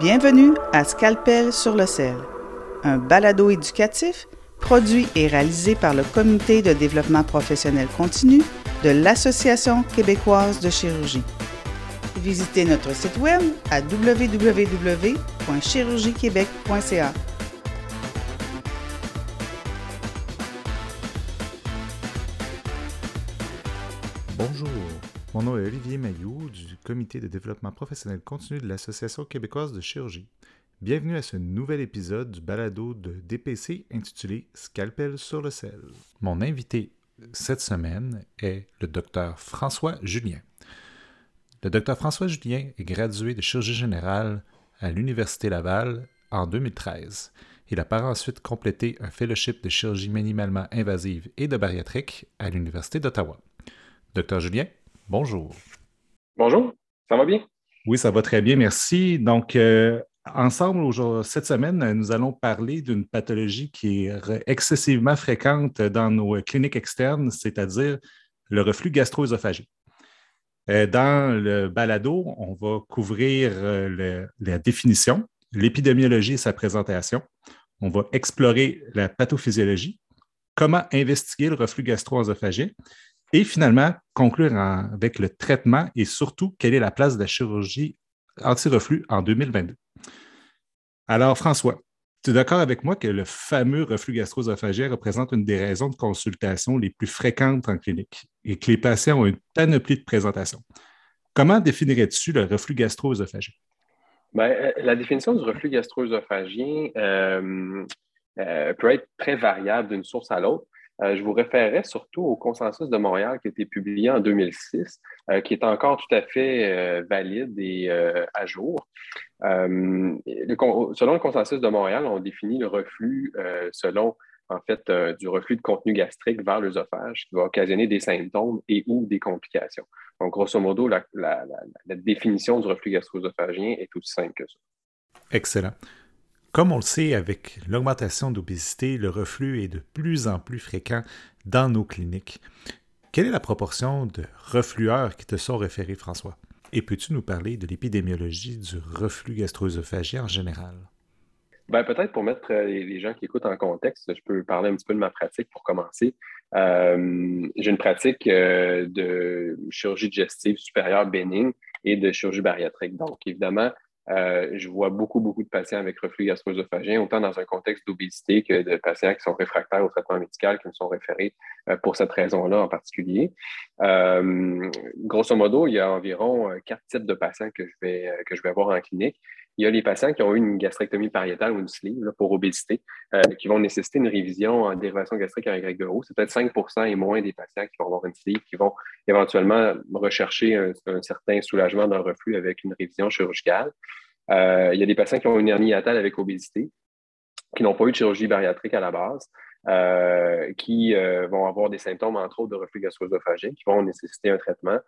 Bienvenue à Scalpel sur le sel, un balado éducatif produit et réalisé par le Comité de développement professionnel continu de l'Association québécoise de chirurgie. Visitez notre site web à www.chirurgiequebec.ca. nom est Olivier Mailloux du Comité de développement professionnel continu de l'Association québécoise de chirurgie. Bienvenue à ce nouvel épisode du balado de DPC intitulé Scalpel sur le sel. Mon invité cette semaine est le docteur François Julien. Le docteur François Julien est gradué de chirurgie générale à l'Université Laval en 2013. Il a par ensuite complété un fellowship de chirurgie minimalement invasive et de bariatrique à l'Université d'Ottawa. Docteur Julien, bonjour. Bonjour, ça va bien? Oui, ça va très bien, merci. Donc, euh, ensemble, cette semaine, nous allons parler d'une pathologie qui est excessivement fréquente dans nos cliniques externes, c'est-à-dire le reflux gastro-œsophagien. Euh, dans le balado, on va couvrir euh, la définition, l'épidémiologie et sa présentation. On va explorer la pathophysiologie, comment investiguer le reflux gastro-œsophagien et finalement, conclure avec le traitement et surtout, quelle est la place de la chirurgie anti-reflux en 2022. Alors, François, tu es d'accord avec moi que le fameux reflux gastro-œsophagien représente une des raisons de consultation les plus fréquentes en clinique et que les patients ont une panoplie de présentations. Comment définirais-tu le reflux gastro-œsophagien? Euh, la définition du reflux gastro-œsophagien euh, euh, peut être très variable d'une source à l'autre. Euh, je vous référerais surtout au consensus de Montréal qui a été publié en 2006, euh, qui est encore tout à fait euh, valide et à jour. selon le consensus de Montréal, on définit le reflux selon en fait du reflux de contenu gastrique vers l'œsophage qui va occasionner des symptômes et ou des complications. Donc, grosso modo, la, la définition du reflux gastro-œsophagien est aussi simple que ça. Excellent. Comme on le sait, avec l'augmentation d'obésité, le reflux est de plus en plus fréquent dans nos cliniques. Quelle est la proportion de reflueurs qui te sont référés, François? Et peux-tu nous parler de l'épidémiologie du reflux gastro-œsophagien en général? Ben, peut-être pour mettre euh, les gens qui écoutent en contexte, je peux parler un petit peu de ma pratique pour commencer. Euh, j'ai une pratique euh, de chirurgie digestive supérieure bénigne et de chirurgie bariatrique. Donc, évidemment, euh, je vois beaucoup, beaucoup de patients avec reflux gastro-œsophagien, autant dans un contexte d'obésité que de patients qui sont réfractaires au traitement médical, qui me sont référés euh, pour cette raison-là en particulier. Euh, grosso modo, il y a environ quatre types de patients que je vais, que je vais voir en clinique. Il y a les patients qui ont eu une gastrectomie pariétale ou une sleeve pour obésité, qui vont nécessiter une révision en dérivation gastrique à Y de haut. C'est peut-être 5% et moins des patients qui vont avoir une sleeve, qui vont éventuellement rechercher un, certain soulagement d'un reflux avec une révision chirurgicale. Euh, il y a des patients qui ont une hernie hiatale avec obésité, qui n'ont pas eu de chirurgie bariatrique à la base, euh, qui euh, vont avoir des symptômes, entre autres, de reflux gastro-œsophagien, qui vont nécessiter un traitement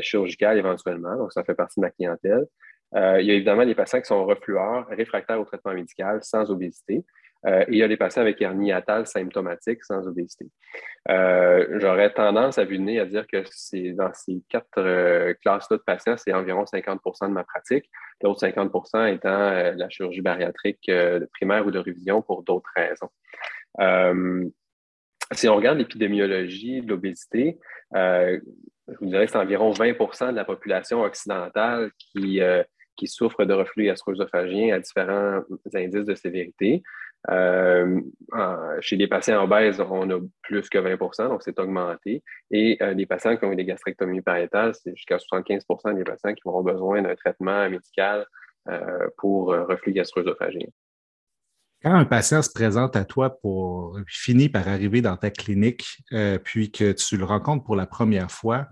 chirurgical éventuellement. Donc, ça fait partie de ma clientèle. Il y a évidemment les patients qui sont reflueurs, réfractaires au traitement médical, sans obésité. Euh, et il y a les patients avec hernie hiatale symptomatique sans obésité. Euh, j'aurais tendance à venir à dire que c'est dans ces quatre euh, classes-là de patients, c'est environ 50% de ma pratique, l'autre 50% étant la chirurgie bariatrique primaire ou de révision pour d'autres raisons. si on regarde l'épidémiologie de l'obésité, je vous dirais que c'est environ 20 de la population occidentale qui, qui souffre de reflux gastro-œsophagien à différents indices de sévérité. Euh, chez les patients obèses, on a plus que 20% donc c'est augmenté. Et euh, les patients qui ont eu des gastrectomies pariétales, c'est jusqu'à 75% des patients qui auront besoin d'un traitement médical euh, pour reflux gastro-œsophagien. Quand un patient se présente à toi pour finir par arriver dans ta clinique, puis que tu le rencontres pour la première fois,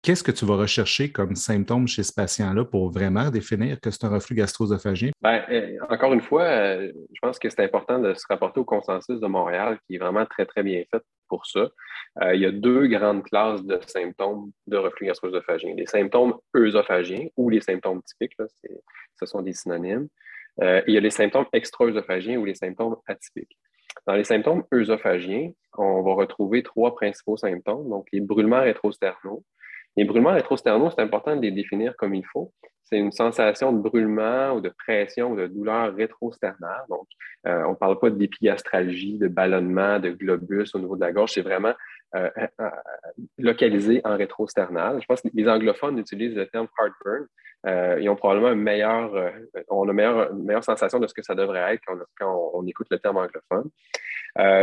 Qu'est-ce que tu vas rechercher comme symptômes chez ce patient-là pour vraiment définir que c'est un reflux gastro-œsophagien? Ben, euh, encore une fois, euh, je pense que c'est important de se rapporter au consensus de Montréal qui est vraiment très, très bien fait pour ça. Euh, il y a deux grandes classes de symptômes de reflux gastro-œsophagien. Les symptômes œsophagiens ou les symptômes typiques, ce sont des synonymes. il y a les symptômes extra-œsophagiens ou les symptômes atypiques. Dans les symptômes œsophagiens, on va retrouver trois principaux symptômes, donc les brûlements rétrosternaux, les brûlements rétrosternaux, c'est important de les définir comme il faut. c'est une sensation de brûlement ou de pression ou de douleur rétrosternaire. Donc, euh, on ne parle pas d'épigastralgie, de ballonnement, de globus au niveau de la gorge. C'est vraiment euh, euh, localisé en rétrosternal. Je pense que les anglophones utilisent le terme heartburn. ils ont probablement une meilleure, on a une meilleure, sensation de ce que ça devrait être quand on, écoute le terme anglophone.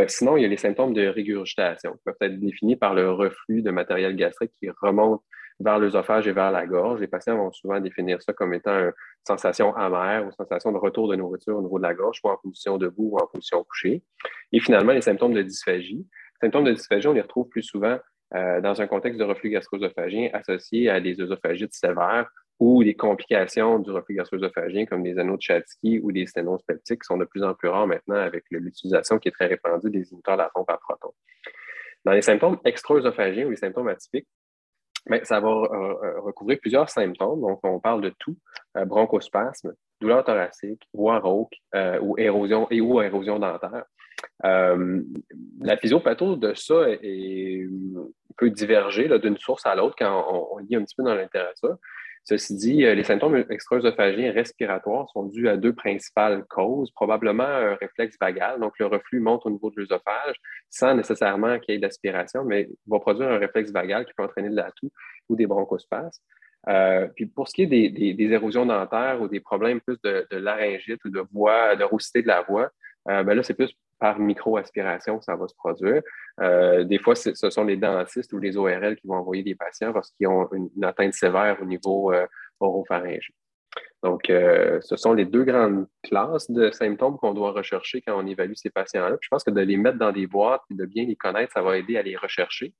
Sinon, il y a les symptômes de régurgitation qui peuvent être définis par le reflux de matériel gastrique qui remonte vers l'œsophage et vers la gorge. Les patients vont souvent définir ça comme étant une sensation amère ou sensation de retour de nourriture au niveau de la gorge, soit en position debout ou en position couchée. Et finalement, les symptômes de dysphagie. Les symptômes de dysphagie, on les retrouve plus souvent euh, dans un contexte de reflux gastro-œsophagien associé à des œsophagites sévères ou des complications du reflux gastro-œsophagien comme des anneaux de Chatsky ou des sténoses peptiques qui sont de plus en plus rares maintenant avec l'utilisation qui est très répandue des inhibiteurs de la pompe à protons. Dans les symptômes extra-œsophagiens ou les symptômes atypiques, mais ça va euh, euh, recouvrir plusieurs symptômes. Donc, on parle de tout euh, bronchospasme, douleur thoracique, voix rauque ou érosion et ou érosion dentaire. la physiopatho de ça est, peut diverger d'une source à l'autre quand on, on, lit un petit peu dans littérature. Ceci dit, euh, les symptômes extra-œsophagiens respiratoires sont dus à deux principales causes, probablement un réflexe vagal, donc le reflux monte au niveau de l'œsophage sans nécessairement qu'il y ait d'aspiration, mais va produire un réflexe vagal qui peut entraîner de la toux ou des bronchospasmes. Euh, puis pour ce qui est des, érosions dentaires ou des problèmes plus de, laryngite ou de voix, de roussité de la voix, euh, ben là, c'est plus par micro-aspiration ça va se produire. Euh, des fois, ce sont les dentistes ou les ORL qui vont envoyer des patients parce qu'ils ont une, atteinte sévère au niveau euh, oropharyngé. Donc, euh, ce sont les deux grandes classes de symptômes qu'on doit rechercher quand on évalue ces patients-là. Je pense que de les mettre dans des boîtes et de bien les connaître, ça va aider à les rechercher.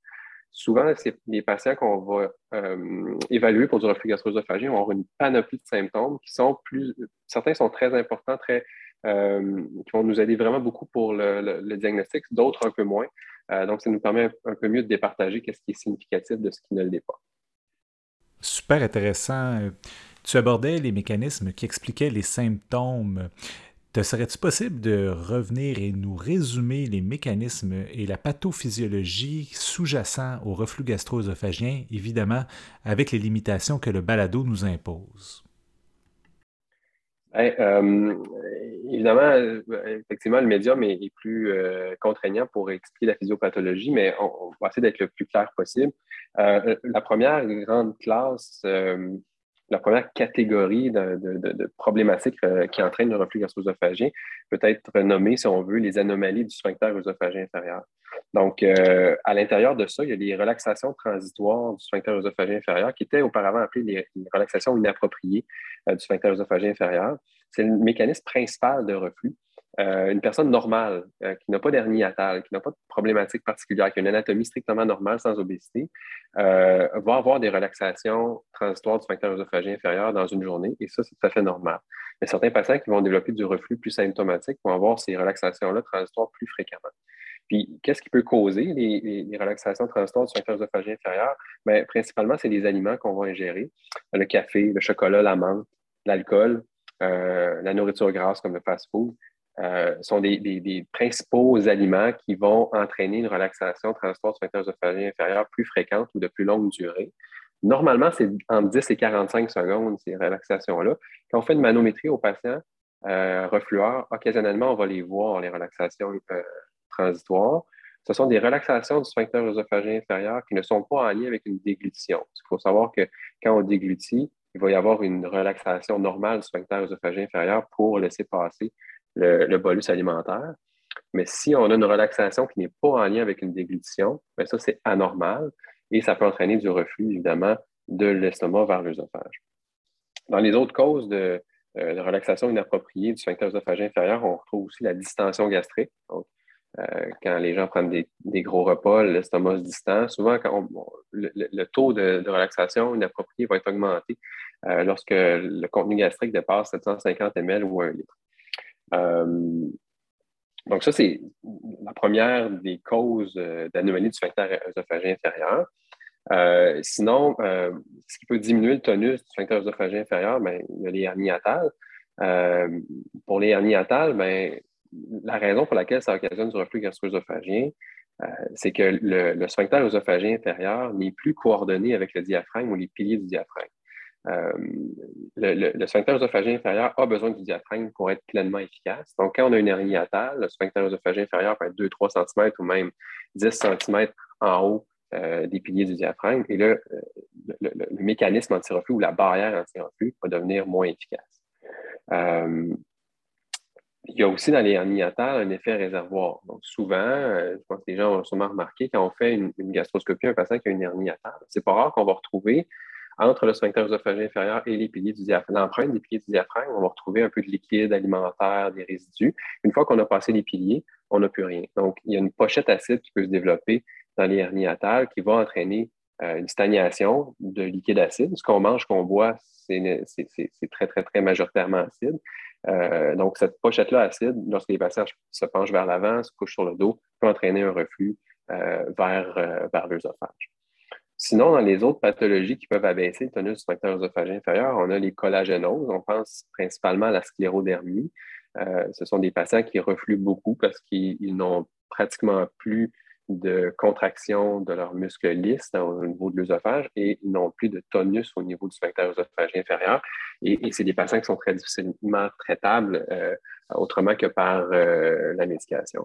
Souvent, les patients qu'on va évaluer pour du reflux gastro-œsophagien vont avoir une panoplie de symptômes qui sont plus, certains sont très importants, très euh, qui vont nous aider vraiment beaucoup pour le, diagnostic, d'autres un peu moins. Euh, donc, ça nous permet un peu mieux de départager qu'est-ce qui est significatif de ce qui ne l'est pas. Super intéressant. Tu abordais les mécanismes qui expliquaient les symptômes. Te serait-il possible de revenir et nous résumer les mécanismes et la pathophysiologie sous-jacents au reflux gastro-œsophagien, évidemment avec les limitations que le balado nous impose? Euh, évidemment, euh, effectivement, le médium est, plus euh, contraignant pour expliquer la physiopathologie, mais on, va essayer d'être le plus clair possible. la première grande classe, la première catégorie de, problématiques qui entraînent le reflux gastro-œsophagien peut être nommée, si on veut, les anomalies du sphincter œsophagien inférieur. Donc, à l'intérieur de ça, il y a des relaxations transitoires du sphincter œsophagien inférieur qui étaient auparavant appelées les, les relaxations inappropriées du sphincter œsophagien inférieur. C'est le mécanisme principal de reflux. Euh, une personne normale euh, qui n'a pas d'hernie atale, qui n'a pas de problématique particulière, qui a une anatomie strictement normale sans obésité, euh, va avoir des relaxations transitoires du sphincter œsophagien inférieur dans une journée, et ça, c'est tout à fait normal. Mais certains patients qui vont développer du reflux plus symptomatique vont avoir ces relaxations-là transitoires plus fréquemment. Puis, qu'est-ce qui peut causer les, relaxations transitoires du sphincter œsophagien inférieur? Bien, principalement, c'est les aliments qu'on va ingérer, le café, le chocolat, la menthe, l'alcool, la nourriture grasse comme le fast-food, euh, sont des, principaux aliments qui vont entraîner une relaxation transport du sphincter œsophagien inférieur plus fréquente ou de plus longue durée. Normalement, c'est entre 10 et 45 secondes, ces relaxations-là. Quand on fait une manométrie aux patients euh, occasionnellement, on va les voir, les relaxations euh, transitoires. Ce sont des relaxations du sphincter œsophagien inférieur qui ne sont pas en lien avec une déglutition. Il faut savoir que quand on déglutit, il va y avoir une relaxation normale du sphincter œsophagien inférieur pour laisser passer le, bolus alimentaire. Mais si on a une relaxation qui n'est pas en lien avec une déglutition, bien ça, c'est anormal et ça peut entraîner du reflux, évidemment, de l'estomac vers l'œsophage. Dans les autres causes de, euh, relaxation inappropriée du sphincter œsophagien inférieur, on retrouve aussi la distension gastrique. Euh, quand les gens prennent des, gros repas, l'estomac se distend. Souvent, quand le, taux de, relaxation inappropriée va être augmenté euh, lorsque le contenu gastrique dépasse 750 ml ou 1 litre. Euh, donc, ça, c'est la première des causes d'anomalie du sphincter œsophagien inférieur. sinon, ce qui peut diminuer le tonus du sphincter œsophagien inférieur, bien, il y a les hernies atales. pour les hernies atales, bien, la raison pour laquelle ça occasionne du reflux gastro-œsophagien, euh, c'est que le, sphincter œsophagien inférieur n'est plus coordonné avec le diaphragme ou les piliers du diaphragme. Le, sphincter œsophagien inférieur a besoin du diaphragme pour être pleinement efficace. Donc, quand on a une hernie hiatale, le sphincter œsophagien inférieur peut être 2-3 cm ou même 10 cm en haut des piliers du diaphragme. Et là, le, mécanisme anti-reflux ou la barrière anti-reflux va devenir moins efficace. Il y a aussi dans les hernies un effet réservoir. Donc, souvent, euh, je pense que les gens ont sûrement remarqué, quand on fait une, gastroscopie, un patient qui a une hernie hiatale, c'est pas rare qu'on va retrouver entre le sphincter œsophagien inférieur et les piliers du diaphragme, l'empreinte des piliers du diaphragme, on va retrouver un peu de liquide alimentaire, des résidus. Une fois qu'on a passé les piliers, on n'a plus rien. Donc, il y a une pochette acide qui peut se développer dans les hernies qui va entraîner euh, une stagnation de liquide acide. Ce qu'on mange, qu'on boit, c'est très, très, très majoritairement acide. Euh, donc, cette pochette-là acide, lorsque les patients se penchent vers l'avant, se couchent sur le dos, peut entraîner un reflux euh, vers, vers l'œsophage. Sinon, dans les autres pathologies qui peuvent abaisser le tonus du sphincter œsophagien inférieur, on a les collagénoses. On pense principalement à la sclérodermie. ce sont des patients qui refluent beaucoup parce qu'ils n'ont pratiquement plus de contraction de leurs muscles lisses au niveau de l'œsophage et ils n'ont plus de tonus au niveau du sphincter œsophagien inférieur. Et, c'est des patients qui sont très difficilement traitables euh, autrement que par euh, la médication.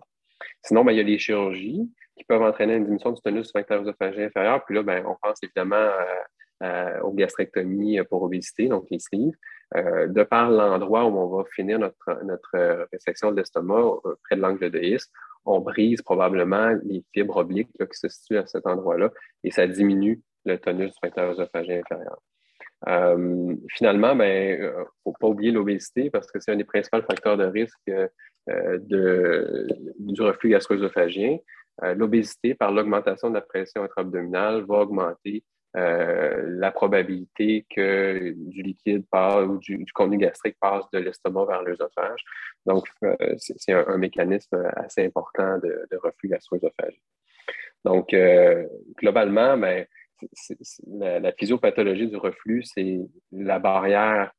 Sinon, ben, il y a les chirurgies qui peuvent entraîner une diminution du tonus du sphincter œsophagien inférieur. Puis là, ben, on pense évidemment aux gastrectomies pour obésité, donc les sleeves. Euh, de par l'endroit où on va finir notre, notre résection de l'estomac, près de l'angle de His, on brise probablement les fibres obliques qui se situent à cet endroit-là et ça diminue le tonus du sphincter œsophagien inférieur. Euh, finalement, il ben, ne euh, faut pas oublier l'obésité parce que c'est un des principaux facteurs de risque euh, de, du reflux gastro-œsophagien. l'obésité, par l'augmentation de la pression intra-abdominale, va augmenter euh, la probabilité que du liquide passe ou du, contenu gastrique passe de l'estomac vers l'œsophage. Donc, euh, c'est un, mécanisme assez important de, reflux gastro-œsophagien. Donc, euh, globalement, ben, la, physiopathologie du reflux, c'est la barrière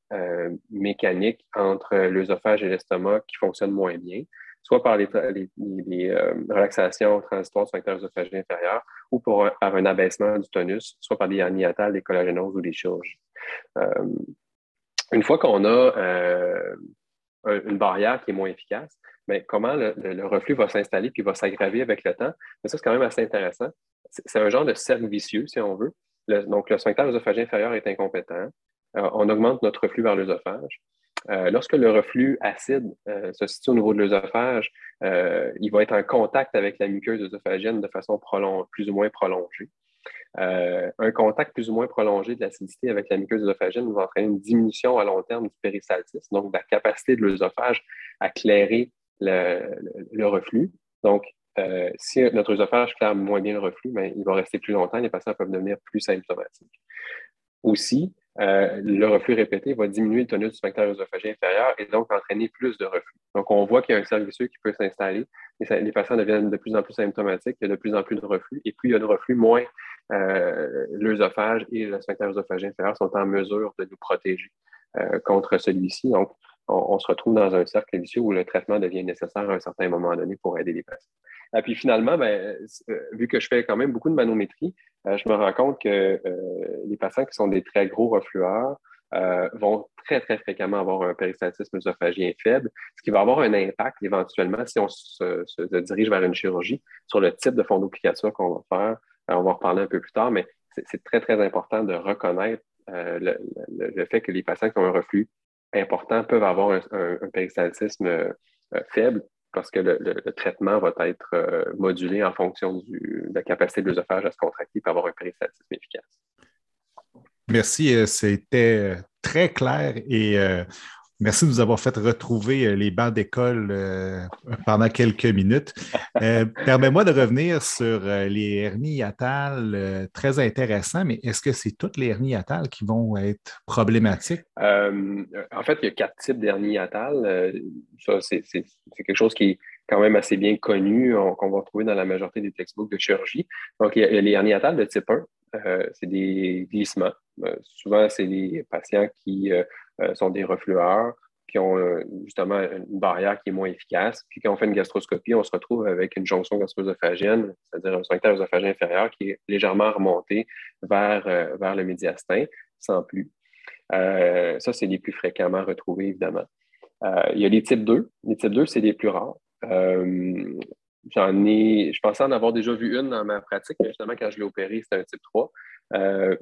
mécanique entre l'œsophage et l'estomac qui fonctionne moins bien soit par les, euh, relaxations transitoires sphincter œsophagien inférieur ou pour par un abaissement du tonus, soit par des herniatales, des collagénoses ou des chirurgies. Euh, une fois qu'on a euh, une barrière qui est moins efficace, mais comment le, reflux va s'installer puis va s'aggraver avec le temps? Mais ça, c'est quand même assez intéressant. C'est un genre de cercle vicieux, si on veut. donc, le sphincter œsophagien inférieur est incompétent. on augmente notre reflux vers l'œsophage. Euh, lorsque le reflux acide euh, se situe au niveau de l'œsophage, euh, il va être en contact avec la muqueuse œsophagienne de façon plus ou moins prolongée. un contact plus ou moins prolongé de l'acidité avec la muqueuse œsophagienne va entraîner une diminution à long terme du péristaltisme, donc de la capacité de l'œsophage à clairer le, reflux. Donc, si notre œsophage claire moins bien le reflux, ben, il va rester plus longtemps, les patients peuvent devenir plus symptomatiques. Aussi, euh, le reflux répété va diminuer le tonus du sphincter œsophagien inférieur et donc entraîner plus de reflux. Donc, on voit qu'il y a un cercle vicieux qui peut s'installer et les patients deviennent de plus en plus symptomatiques, il y a de plus en plus de reflux et plus il y a de reflux, moins euh, l'œsophage et le sphincter œsophagien inférieur sont en mesure de nous protéger euh, contre celui-ci. Donc, on, se retrouve dans un cercle vicieux où le traitement devient nécessaire à un certain moment donné pour aider les patients. Et puis finalement, ben, vu que je fais quand même beaucoup de manométrie, euh, je me rends compte que euh, les patients qui sont des très gros reflueurs euh, vont très, très fréquemment avoir un péristaltisme œsophagien faible, ce qui va avoir un impact éventuellement si on se, dirige vers une chirurgie sur le type de fond d'application qu'on va faire. on va en reparler un peu plus tard, mais c'est très, très important de reconnaître le, fait que les patients qui ont un reflux important peuvent avoir un, un péristaltisme faible parce que le, traitement va être euh, modulé en fonction de la capacité de l'œsophage à se contracter pour avoir un péristaltisme efficace. Merci, euh, c'était euh, très clair et Merci de nous avoir fait retrouver euh, les bancs d'école euh, pendant quelques minutes. Euh, permets-moi de revenir sur les hernies hiatales, très intéressant, mais est-ce que c'est toutes les hernies hiatales qui vont être problématiques? en fait, il y a quatre types d'hernies hiatales. ça, c'est quelque chose qui est quand même assez bien connu, qu'on va retrouver dans la majorité des textbooks de chirurgie. Donc, il y a, les hernies hiatales de type 1, c'est des glissements. souvent, c'est des patients qui sont des reflueurs qui ont euh, justement une barrière qui est moins efficace. Puis quand on fait une gastroscopie, on se retrouve avec une jonction gastro-œsophagienne, c'est-à-dire un sphincter œsophagien inférieur qui est légèrement remonté vers, euh, vers le médiastin, sans plus. ça, c'est les plus fréquemment retrouvés, évidemment. il y a les types 2. Les types 2, c'est les plus rares. J'en ai, je pensais en avoir déjà vu une dans ma pratique, mais justement, quand je l'ai opéré, c'était un type 3.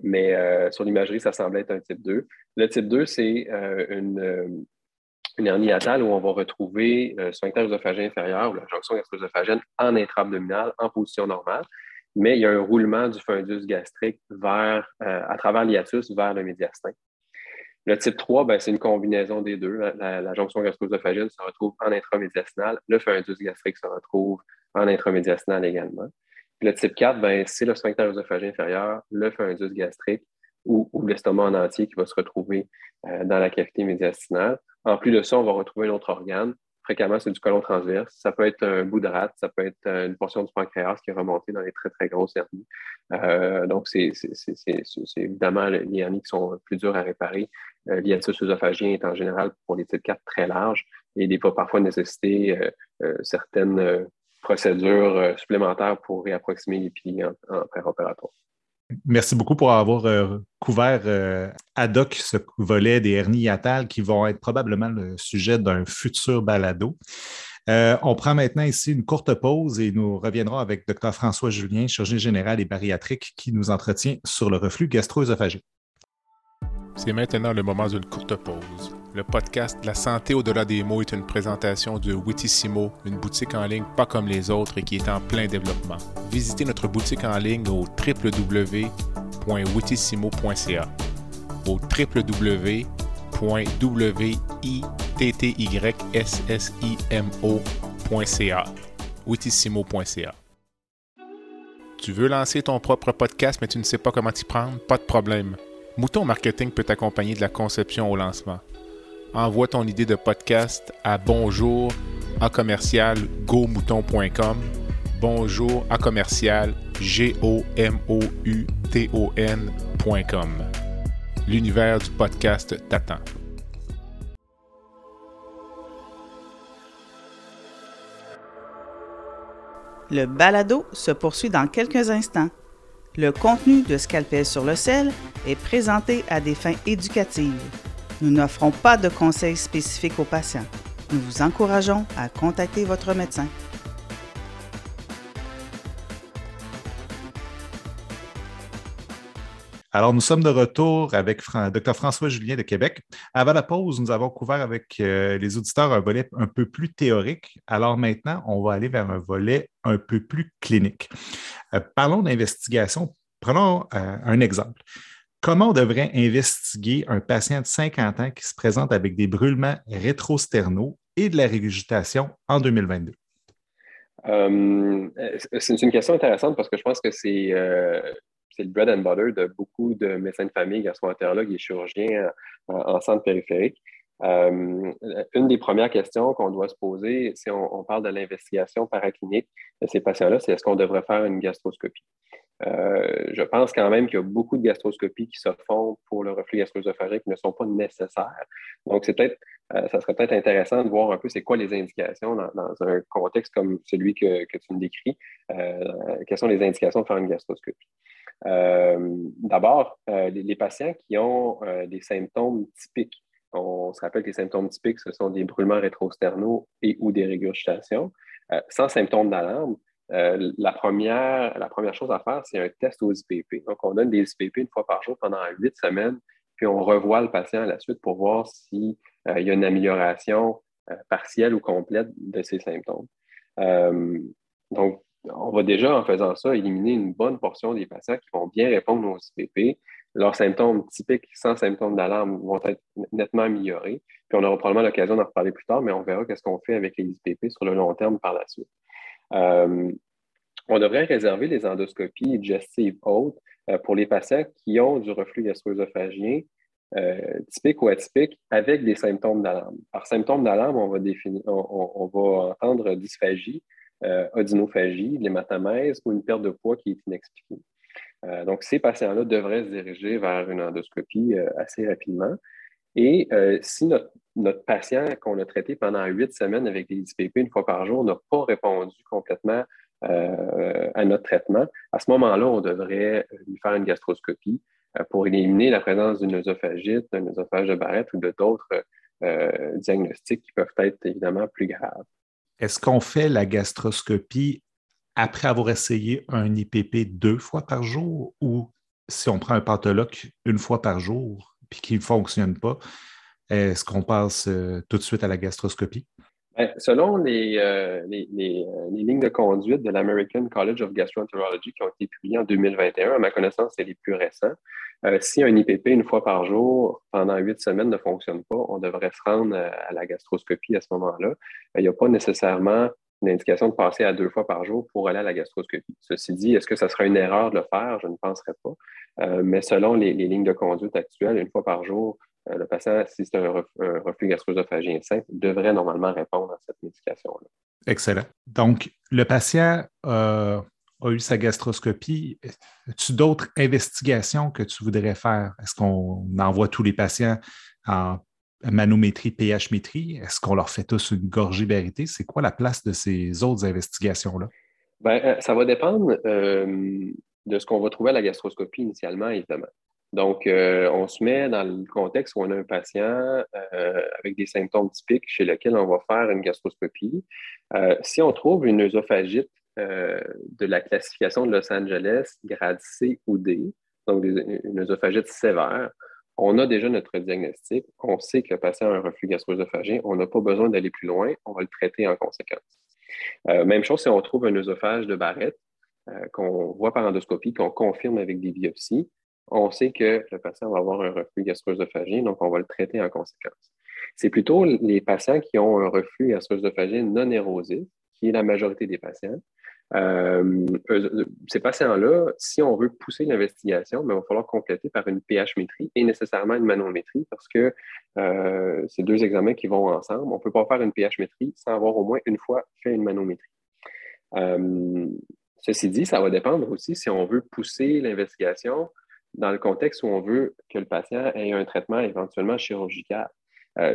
Mais sur l'imagerie, ça semblait être un type 2. Le type 2, c'est une, une hernie hiatale où on va retrouver le sphincter œsophagien inférieur ou la jonction gastro-œsophagienne en intra-abdominal, en position normale, mais il y a un roulement du fundus gastrique vers, euh, à travers l'hiatus vers le médiastin. Le type 3, ben, c'est une combinaison des deux. La, jonction gastro-œsophagienne se retrouve en intramédiastinal, le fundus gastrique se retrouve en intramédiastinal également. Le type 4, ben, c'est le sphincter œsophagien inférieur, le fundus gastrique ou, l'estomac en entier qui va se retrouver euh, dans la cavité médiastinale. En plus de ça, on va retrouver un autre organe. Fréquemment, c'est du colon transverse. Ça peut être un bout de rate, ça peut être euh, une portion du pancréas qui est remontée dans les très, très grosses hernies. Euh, donc, c'est évidemment les hernies qui sont plus dures à réparer. Euh, L'hiatus est en général pour les types 4 très large et des fois parfois nécessiter certaines procédures supplémentaires pour réapproximer les piliers en, en préopératoire. Merci beaucoup pour avoir euh, couvert euh, ad hoc ce volet des hernies hiatales qui vont être probablement le sujet d'un futur balado. Euh, on prend maintenant ici une courte pause et nous reviendrons avec Dr. François Julien, chirurgien général et bariatrique, qui nous entretient sur le reflux gastro-œsophagien. C'est maintenant le moment d'une courte pause. Le podcast La santé au-delà des mots est une présentation de Witissimo, une boutique en ligne pas comme les autres et qui est en plein développement. Visitez notre boutique en ligne au www.witissimo.ca au www.wittyssimo.ca witissimo.ca Tu veux lancer ton propre podcast mais tu ne sais pas comment t'y prendre? Pas de problème. Mouton Marketing peut t'accompagner de la conception au lancement envoie ton idée de podcast à bonjour à commercial gomouton.com. Bonjour à commercial g o m o u t o n.com. L'univers du podcast t'attend. Le balado se poursuit dans quelques instants. Le contenu de Scalpel sur le sel est présenté à des fins éducatives. Nous n'offrons pas de conseils spécifiques aux patients. Nous vous encourageons à contacter votre médecin. Alors, nous sommes de retour avec Dr. François Julien de Québec. Avant la pause, nous avons couvert avec euh, les auditeurs un volet un peu plus théorique. Alors maintenant, on va aller vers un volet un peu plus clinique. Euh, parlons d'investigation. Prenons euh, un exemple. Comment on devrait investiguer un patient de 50 ans qui se présente avec des brûlements rétrosternaux et de la régurgitation en 2022? Euh, c'est une question intéressante parce que je pense que c'est euh, le bread and butter de beaucoup de médecins de famille, gastroentérologues et chirurgiens euh, en centre périphérique. une des premières questions qu'on doit se poser, si on parle de l'investigation paraclinique de ces patients-là, c'est est-ce qu'on devrait faire une gastroscopie? Euh, je pense quand même qu'il y a beaucoup de gastroscopies qui se font pour le reflux gastro-œsophagique qui ne sont pas nécessaires. Donc, c'est peut-être, euh, ça serait peut-être intéressant de voir un peu c'est quoi les indications dans, un contexte comme celui que, tu me décris. Euh, quelles sont les indications de faire une gastroscopie? D'abord, les, patients qui ont des symptômes typiques. On se rappelle que les symptômes typiques, ce sont des brûlements rétrosternaux et ou des régurgitations. sans symptômes d'alarme, euh, la, première, la première chose à faire, c'est un test aux IPP. Donc, on donne des IPP une fois par jour pendant huit semaines, puis on revoit le patient à la suite pour voir s'il euh, y a une amélioration euh, partielle ou complète de ses symptômes. donc, on va déjà, en faisant ça, éliminer une bonne portion des patients qui vont bien répondre aux IPP. Leurs symptômes typiques sans symptômes d'alarme vont être nettement améliorés. Puis on aura probablement l'occasion d'en reparler plus tard, mais on verra qu'est-ce qu'on fait avec les IPP sur le long terme par la suite. Euh, on devrait réserver les endoscopies digestives hautes euh, pour les patients qui ont du reflux gastro-œsophagien euh, typique ou atypique avec des symptômes d'alarme. Par symptômes d'alarme, on définir, on, va entendre dysphagie, odynophagie, l'hématomèse ou une perte de poids qui est inexpliquée. donc, ces patients-là devraient se diriger vers une endoscopie assez rapidement. Et si notre, notre patient qu'on a traité pendant huit semaines avec des IPP une fois par jour n'a pas répondu complètement euh, à notre traitement, à ce moment-là, on devrait lui faire une gastroscopie pour éliminer la présence d'une œsophagite, d'un œsophage de Barrett ou d'autres diagnostics qui peuvent être évidemment plus graves. Est-ce qu'on fait la gastroscopie après avoir essayé un IPP deux fois par jour ou si on prend un pathologue une fois par jour puis qu'il ne fonctionne pas, est-ce qu'on passe euh, tout de suite à la gastroscopie? Ben, selon euh, euh, les, lignes de conduite de l'American College of Gastroenterology qui ont été publiées en 2021, à ma connaissance, c'est les plus récents. si un IPP une fois par jour pendant huit semaines ne fonctionne pas, on devrait se rendre à la gastroscopie à ce moment-là. Il n'y a pas nécessairement une indication de passer à deux fois par jour pour aller à la gastroscopie. Ceci dit, est-ce que ça sera une erreur de le faire? Je ne penserais pas. Euh, mais selon les, lignes de conduite actuelles, une fois par jour, euh, le patient, si c'est un, reflux gastro-œsophagien simple, devrait normalement répondre à cette médication-là. Excellent. Donc, le patient euh, a eu sa gastroscopie. As-tu d'autres investigations que tu voudrais faire? Est-ce qu'on envoie tous les patients en manométrie, pH-métrie? Est-ce qu'on leur fait tous une gorgée? C'est quoi la place de ces autres investigations-là? Bien, euh, ça va dépendre euh, de ce qu'on va trouver à la gastroscopie initialement, évidemment. Donc, euh, on se met dans le contexte où on a un patient avec des symptômes typiques chez lequel on va faire une gastroscopie. si on trouve une œsophagite de la classification de Los Angeles, grade C ou D, donc une œsophagite sévère, on a déjà notre diagnostic, on sait que le patient a un reflux gastro-œsophagien, on n'a pas besoin d'aller plus loin, on va le traiter en conséquence. Euh, même chose si on trouve un œsophage de Barrett euh, qu'on voit par endoscopie, qu'on confirme avec des biopsies, on sait que le patient va avoir un reflux gastro-œsophagien, donc on va le traiter en conséquence. C'est plutôt les patients qui ont un reflux gastro-œsophagien non érosif, qui est la majorité des patients, euh, ces patients-là, si on veut pousser l'investigation, ben, il va falloir compléter par une pH-métrie et nécessairement une manométrie parce que euh, c'est deux examens qui vont ensemble. On ne peut pas faire une pH-métrie sans avoir au moins une fois fait une manométrie. Euh, ceci dit, ça va dépendre aussi si on veut pousser l'investigation dans le contexte où on veut que le patient ait un traitement éventuellement chirurgical.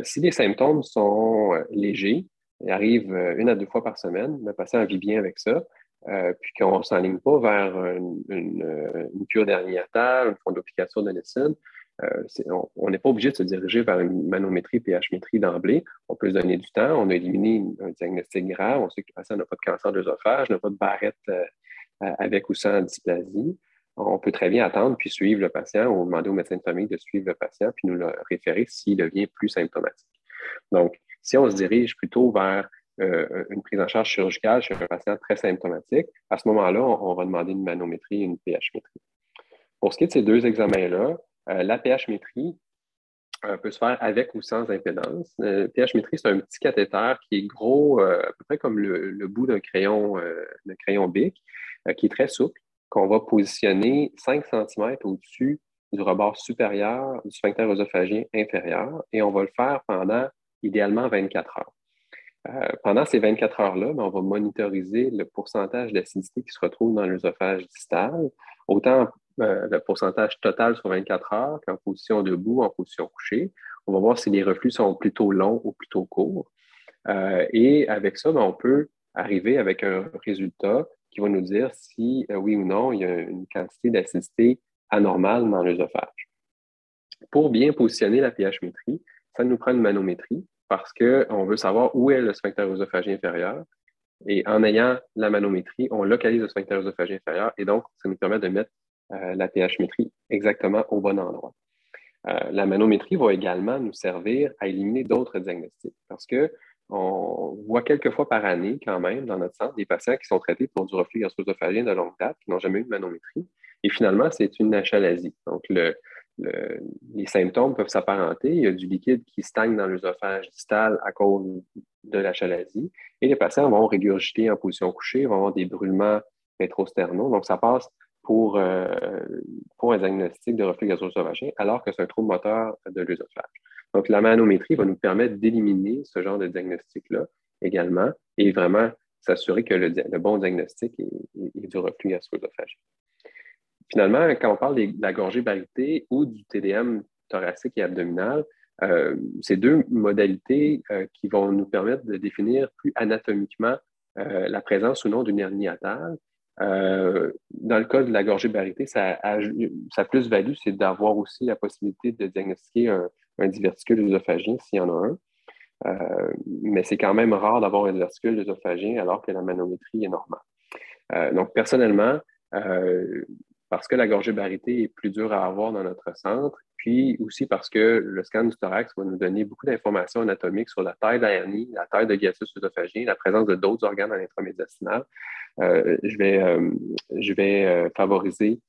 si les symptômes sont légers, ils arrivent une à deux fois par semaine, le patient vit bien avec ça, euh, puis qu'on ne s'enligne pas vers une, cure derniatale, une fondoplication de euh, on n'est pas obligé de se diriger vers une manométrie, pH-métrie d'emblée. On peut se donner du temps. On a éliminé un diagnostic grave. On sait que le patient n'a pas de cancer de l'œsophage, n'a pas de barrette euh, avec ou sans dysplasie. On peut très bien attendre puis suivre le patient ou demander au médecin de famille de suivre le patient puis nous le référer s'il devient plus symptomatique. Donc, si on se dirige plutôt vers euh, une prise en charge chirurgicale chez un patient très symptomatique, à ce moment-là, on, va demander une manométrie et une pH-métrie. Pour ce qui est de ces deux examens-là, euh, la pH-métrie euh, peut se faire avec ou sans impédance. La pH-métrie, c'est un petit cathéter qui est gros, à peu près comme le, bout d'un crayon, crayon bic, qui est très souple, qu'on va positionner 5 cm au-dessus du rebord supérieur du sphincter œsophagien inférieur et on va le faire pendant idéalement 24 heures. Euh, pendant ces 24 heures-là, ben, on va monitoriser le pourcentage d'acidité qui se retrouve dans l'œsophage distal, autant euh, le pourcentage total sur 24 heures qu'en position debout, en position couchée. On va voir si les reflux sont plutôt longs ou plutôt courts. Euh, et avec ça, ben, on peut arriver avec un résultat qui va nous dire si oui ou non il y a une quantité d'acidité anormale dans l'œsophage. Pour bien positionner la pH-métrie, ça nous prend une manométrie parce qu'on veut savoir où est le sphincter œsophagien inférieur. Et en ayant la manométrie, on localise le sphincter œsophagien inférieur et donc ça nous permet de mettre euh, la pH-métrie exactement au bon endroit. Euh, la manométrie va également nous servir à éliminer d'autres diagnostics parce que on voit quelques fois par année, quand même, dans notre centre, des patients qui sont traités pour du reflux gastro-œsophagien de longue date, qui n'ont jamais eu de manométrie. Et finalement, c'est une achalasie. Donc, le, les symptômes peuvent s'apparenter. Il y a du liquide qui stagne dans l'œsophage distal à cause de la chalasie et les patients vont régurgiter en position couchée, vont avoir des brûlements rétrosternaux. Donc, ça passe pour, euh, pour un diagnostic de reflux gastro-œsophagien alors que c'est un trouble moteur de l'œsophage. Donc, la manométrie va nous permettre d'éliminer ce genre de diagnostic-là également et vraiment s'assurer que le, bon diagnostic est, du reflux gastro-œsophagien. Finalement, quand on parle de la gorgée baritée ou du TDM thoracique et abdominal, euh, c'est deux modalités euh, qui vont nous permettre de définir plus anatomiquement euh, la présence ou non d'une hernie atale dans le cas de la gorgée barytée, sa plus-value, c'est d'avoir aussi la possibilité de diagnostiquer un, un diverticule œsophagien s'il y en a un. Euh, mais c'est quand même rare d'avoir un diverticule œsophagien alors que la manométrie est normale. Euh, donc, personnellement, euh, parce que la gorgée barytée est plus dure à avoir dans notre centre, puis aussi parce que le scan du thorax va nous donner beaucoup d'informations anatomiques sur la taille de la taille de hiatus œsophagien, la présence de d'autres organes à l'intramédiastinal, je vais, favoriser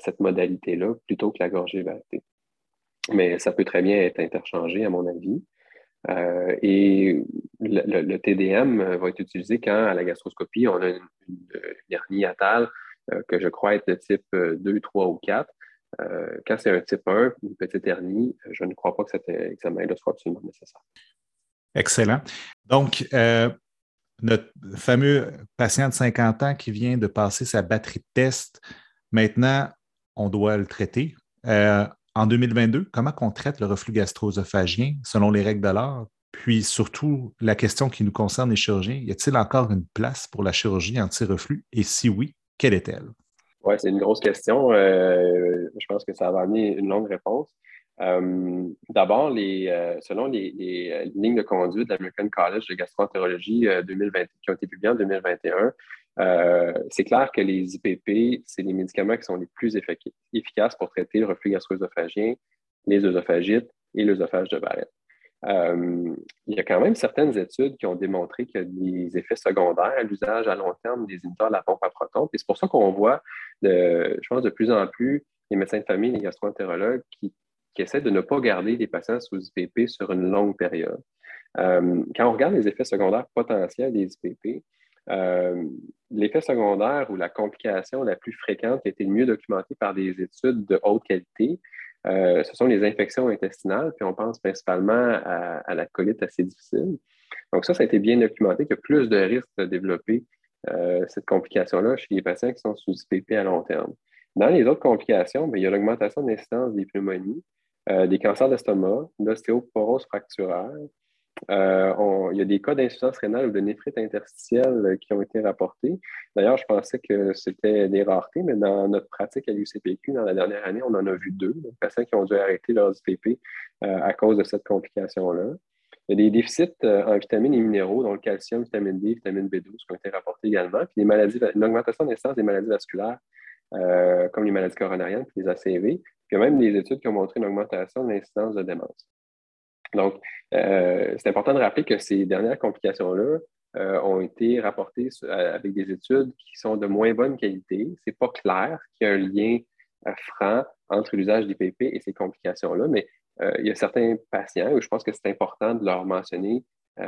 cette modalité-là plutôt que la gorgée barytée. Mais ça peut très bien être interchangé, à mon avis. Euh, et le, TDM va être utilisé quand, à la gastroscopie, on a une, hernie atale euh, que je crois être de type 2, euh, 3 ou 4. quand c'est un type 1, une petite hernie, je ne crois pas que cet examen-là soit absolument nécessaire. Excellent. Donc, notre fameux patient de 50 ans qui vient de passer sa batterie de test, maintenant, on doit le traiter en 2022, comment on traite le reflux gastro-œsophagien selon les règles de l'art? Puis surtout, la question qui nous concerne les chirurgiens, y a-t-il encore une place pour la chirurgie anti-reflux? Et si oui, quelle est-elle? Oui, c'est une grosse question. Euh, je pense que ça va amener une longue réponse. Euh, d'abord, euh, selon les, lignes de conduite de l'American College de gastroentérologie 2020, qui ont été publiées en 2021, euh, c'est clair que les IPP, c'est les médicaments qui sont les plus efficaces pour traiter le reflux gastro-œsophagien, les œsophagites et l'œsophage de Barrett. Euh, il y a quand même certaines études qui ont démontré qu'il y a des effets secondaires à l'usage à long terme des inhibiteurs de la pompe à protons. Et c'est pour ça qu'on voit, je pense, de plus en plus les médecins de famille, les gastroentérologues qui, qui essaient de ne pas garder des patients sous IPP sur une longue période. Euh, quand on regarde les effets secondaires potentiels des IPP, euh, l'effet secondaire ou la complication la plus fréquente a été mieux documentée par des études de haute qualité, euh, ce sont les infections intestinales, puis on pense principalement à, la colite assez difficile. Donc ça, ça a été bien documenté qu'il y a plus de risques de développer euh, cette complication-là chez les patients qui sont sous IPP à long terme. Dans les autres complications, il y a l'augmentation de l'incidence des pneumonies, des cancers d'estomac, l'ostéoporose fracturaire, euh, il y a des cas d'insuffisance rénale ou de néphrite interstitielle euh, qui ont été rapportés. D'ailleurs, je pensais que c'était des raretés, mais dans notre pratique à l'UCPQ, dans la dernière année, on en a vu deux, des patients qui ont dû arrêter leur IPP euh, à cause de cette complication-là. Il y a des déficits en vitamines et minéraux, dont le calcium, vitamine D, vitamine B12, qui ont été rapportés également, puis des maladies, une augmentation d'incidence des maladies vasculaires, comme les maladies coronariennes, puis les ACV, puis il y a même des études qui ont montré une augmentation de l'incidence de démence. Donc, euh, c'est important de rappeler que ces dernières complications-là euh, ont été rapportées euh, avec des études qui sont de moins bonne qualité. Ce n'est pas clair qu'il y a un lien franc entre l'usage d'IPP et ces complications-là, mais il y a certains patients où je pense que c'est important de leur mentionner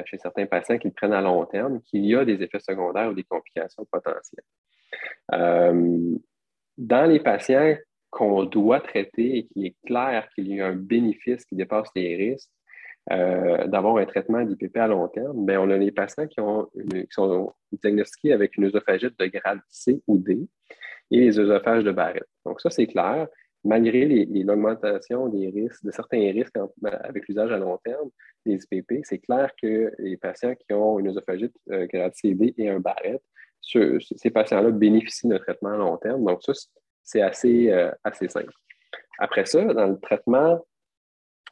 chez certains patients qui le prennent à long terme qu'il y a des effets secondaires ou des complications potentielles. dans les patients qu'on doit traiter et qu'il est clair qu'il y a un bénéfice qui dépasse les risques, euh, d'avoir un traitement d'IPP à long terme, bien, on a les patients qui, ont qui sont diagnostiqués avec une œsophagite de grade C ou D et les œsophages de Barrett. Donc, ça, c'est clair. Malgré l'augmentation des risques, de certains risques avec l'usage à long terme des IPP, c'est clair que les patients qui ont une œsophagite euh, grade C D et un Barrett, ces patients-là bénéficient d'un traitement à long terme. Donc, ça, c'est euh, assez simple. Après ça, dans le traitement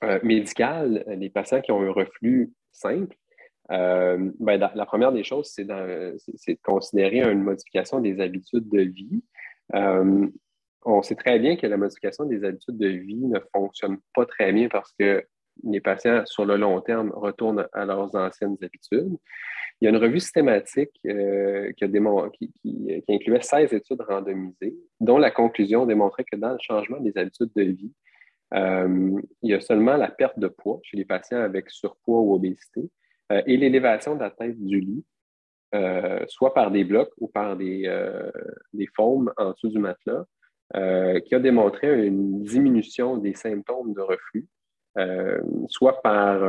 euh, médical, les patients qui ont un reflux simple, euh, ben, la première des choses, c'est de considérer une modification des habitudes de vie. Euh, on sait très bien que la modification des habitudes de vie ne fonctionne pas très bien parce que les patients, sur le long terme, retournent à leurs anciennes habitudes. Il y a une revue systématique qui, a qui, qui, incluait 16 études randomisées, dont la conclusion démontrait que dans le changement des habitudes de vie, euh, il y a seulement la perte de poids chez les patients avec surpoids ou obésité euh, et l'élévation de la tête du lit, euh, soit par des blocs ou par des, des faumes en dessous du matelas, qui a démontré une diminution des symptômes de reflux, soit par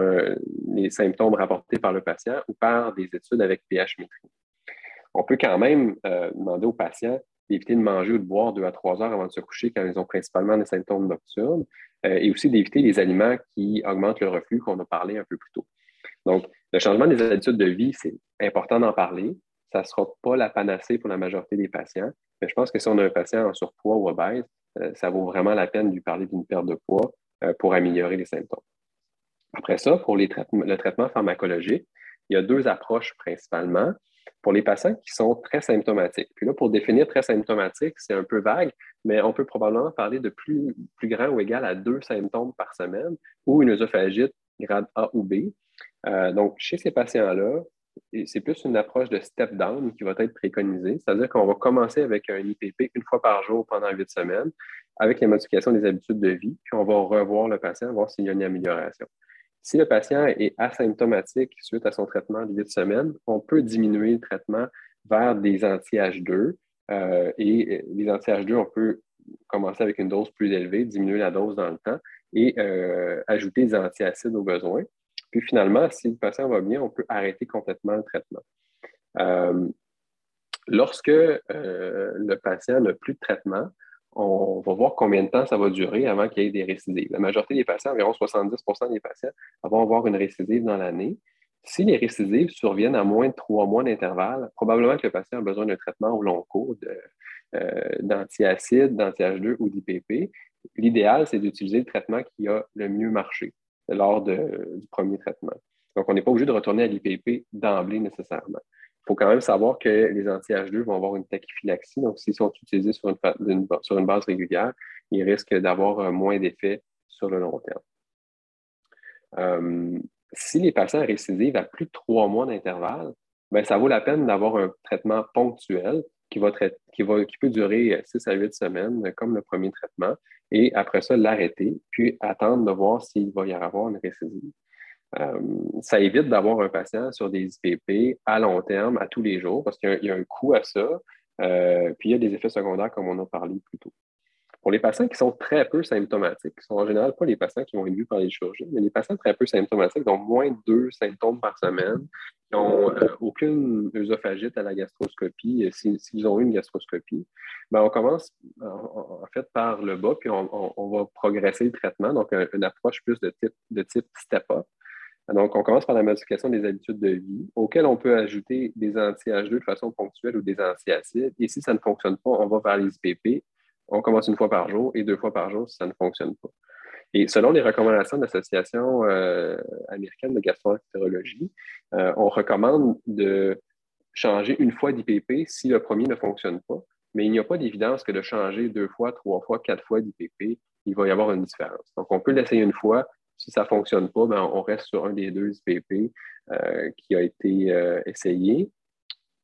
les symptômes rapportés par le patient ou par des études avec pH métrie. On peut quand même demander aux patients d'éviter de manger ou de boire deux à trois heures avant de se coucher quand ils ont principalement des symptômes nocturnes euh, et aussi d'éviter les aliments qui augmentent le reflux qu'on a parlé un peu plus tôt. Donc, le changement des habitudes de vie, c'est important d'en parler. ça ne sera pas la panacée pour la majorité des patients. Mais je pense que si on a un patient en surpoids ou obèse, euh, ça vaut vraiment la peine de lui parler d'une perte de poids euh, pour améliorer les symptômes. Après ça, pour le traitement pharmacologique, il y a deux approches principalement. Pour les patients qui sont très symptomatiques. Puis là, pour définir très symptomatique, c'est un peu vague, mais on peut probablement parler de plus, grand ou égal à deux symptômes par semaine ou une œsophagite grade A ou B. Euh, donc, chez ces patients-là, c'est plus une approche de step-down qui va être préconisée, c'est-à-dire qu'on va commencer avec un IPP une fois par jour pendant huit semaines, avec la modification des habitudes de vie, puis on va revoir le patient, voir s'il y a une amélioration. Si le patient est asymptomatique suite à son traitement de huit semaines, on peut diminuer le traitement vers des anti-H2. Euh, et les anti-H2, on peut commencer avec une dose plus élevée, diminuer la dose dans le temps et euh, ajouter des antiacides au besoin. Puis finalement, si le patient va bien, on peut arrêter complètement le traitement. Euh, lorsque euh, le patient n'a plus de traitement, on va voir combien de temps ça va durer avant qu'il y ait des récidives. La majorité des patients, environ 70% des patients, vont avoir une récidive dans l'année. Si les récidives surviennent à moins de trois mois d'intervalle, probablement que le patient a besoin d'un traitement au long cours d'antiacides, d'anti-H2 ou d'IPP. L'idéal, c'est d'utiliser le traitement qui a le mieux marché lors du premier traitement. Donc, on n'est pas obligé de retourner à l'IPP d'emblée nécessairement. Il faut quand même savoir que les anti-H2 vont avoir une tachyphylaxie. Donc, s'ils sont utilisés sur une, sur une base régulière, ils risquent d'avoir euh, moins d'effets sur le long terme. Euh, si les patients récidivent à plus de trois mois d'intervalle, ben, ça vaut la peine d'avoir un traitement ponctuel qui, va qui, va, qui peut durer 6 à 8 semaines, comme le premier traitement, et après ça, l'arrêter, puis attendre de voir s'il va y avoir une récidive. Euh, ça évite d'avoir un patient sur des IPP à long terme, à tous les jours, parce qu'il y, a un coût à ça, euh, puis il y a des effets secondaires comme on a parlé plus tôt. Pour les patients qui sont très peu symptomatiques, qui sont en général pas les patients qui vont être vus par les chirurgiens, mais les patients très peu symptomatiques, donc moins de deux symptômes par semaine, qui n'ont euh, aucune œsophagite à la gastroscopie, s'ils ont eu une gastroscopie, ben on commence en, fait par le bas, puis on, va progresser le traitement, donc une approche plus de type, de type step-up. Donc, on commence par la modification des habitudes de vie, auxquelles on peut ajouter des anti-H2 de façon ponctuelle ou des anti-acides. Et si ça ne fonctionne pas, on va vers les IPP. On commence une fois par jour et deux fois par jour si ça ne fonctionne pas. Et selon les recommandations de l'Association euh, américaine de gastroentérologie, euh, on recommande de changer une fois d'IPP si le premier ne fonctionne pas. Mais il n'y a pas d'évidence que de changer deux fois, trois fois, quatre fois d'IPP, il va y avoir une différence. Donc, on peut l'essayer une fois, si ça ne fonctionne pas, ben, on reste sur un des deux IPP euh, qui a été euh, essayé.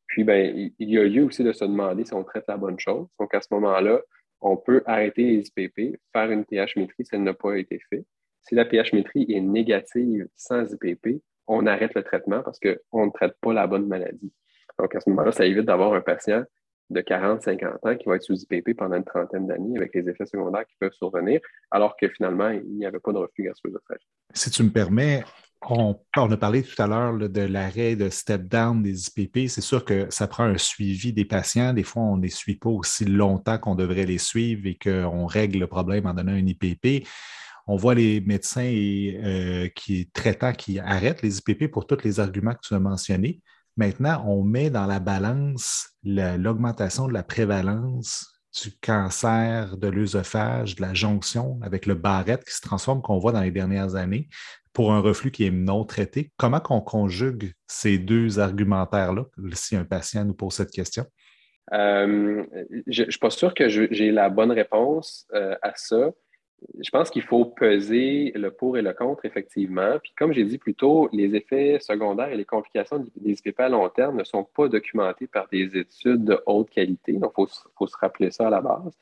Puis, ben, il y a lieu aussi de se demander si on traite la bonne chose. Donc, à ce moment-là, on peut arrêter les IPP, faire une pH-métrie si elle n'a pas été faite. Si la pH-métrie est négative sans IPP, on arrête le traitement parce qu'on ne traite pas la bonne maladie. Donc, à ce moment-là, ça évite d'avoir un patient de 40-50 ans qui va être sous IPP pendant une trentaine d'années avec les effets secondaires qui peuvent survenir, alors que finalement, il n'y avait pas de reflux gastro-œsophagique. Si tu me permets, on, a parlé tout à l'heure de l'arrêt de step-down des IPP. C'est sûr que ça prend un suivi des patients. Des fois, on ne les suit pas aussi longtemps qu'on devrait les suivre et qu'on règle le problème en donnant un IPP. On voit les médecins euh, qui traitants qui arrêtent les IPP pour tous les arguments que tu as mentionnés. Maintenant, on met dans la balance l'augmentation de la prévalence du cancer de l'œsophage, de la jonction avec le barrette qui se transforme, qu'on voit dans les dernières années, pour un reflux qui est non traité. Comment qu'on conjugue ces deux argumentaires-là, si un patient nous pose cette question? Euh, je ne suis pas sûr que j'ai la bonne réponse euh, à ça je pense qu'il faut peser le pour et le contre, effectivement. Puis comme j'ai dit plus tôt, les effets secondaires et les complications des IPP à long terme ne sont pas documentés par des études de haute qualité. Donc, il faut, se rappeler ça à la base.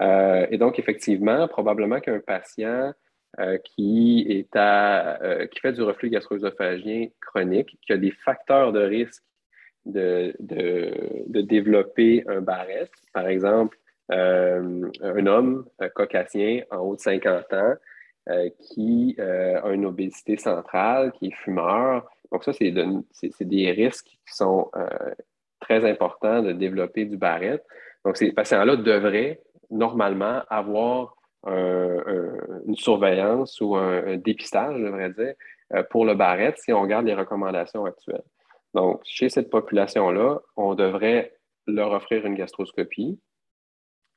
Euh, et donc, effectivement, probablement qu'un patient euh, qui, est à, euh, qui fait du reflux gastro-œsophagien chronique, qui a des facteurs de risque de, de développer un barrette, par exemple, un homme caucasien en haut de 50 ans euh, qui euh, a une obésité centrale, qui est fumeur. Donc, ça, c'est des risques qui sont très importants de développer du barrette. Donc, ces patients-là devraient normalement avoir une surveillance ou un, dépistage, je devrais dire, pour le barrette si on regarde les recommandations actuelles. Donc, chez cette population-là, on devrait leur offrir une gastroscopie.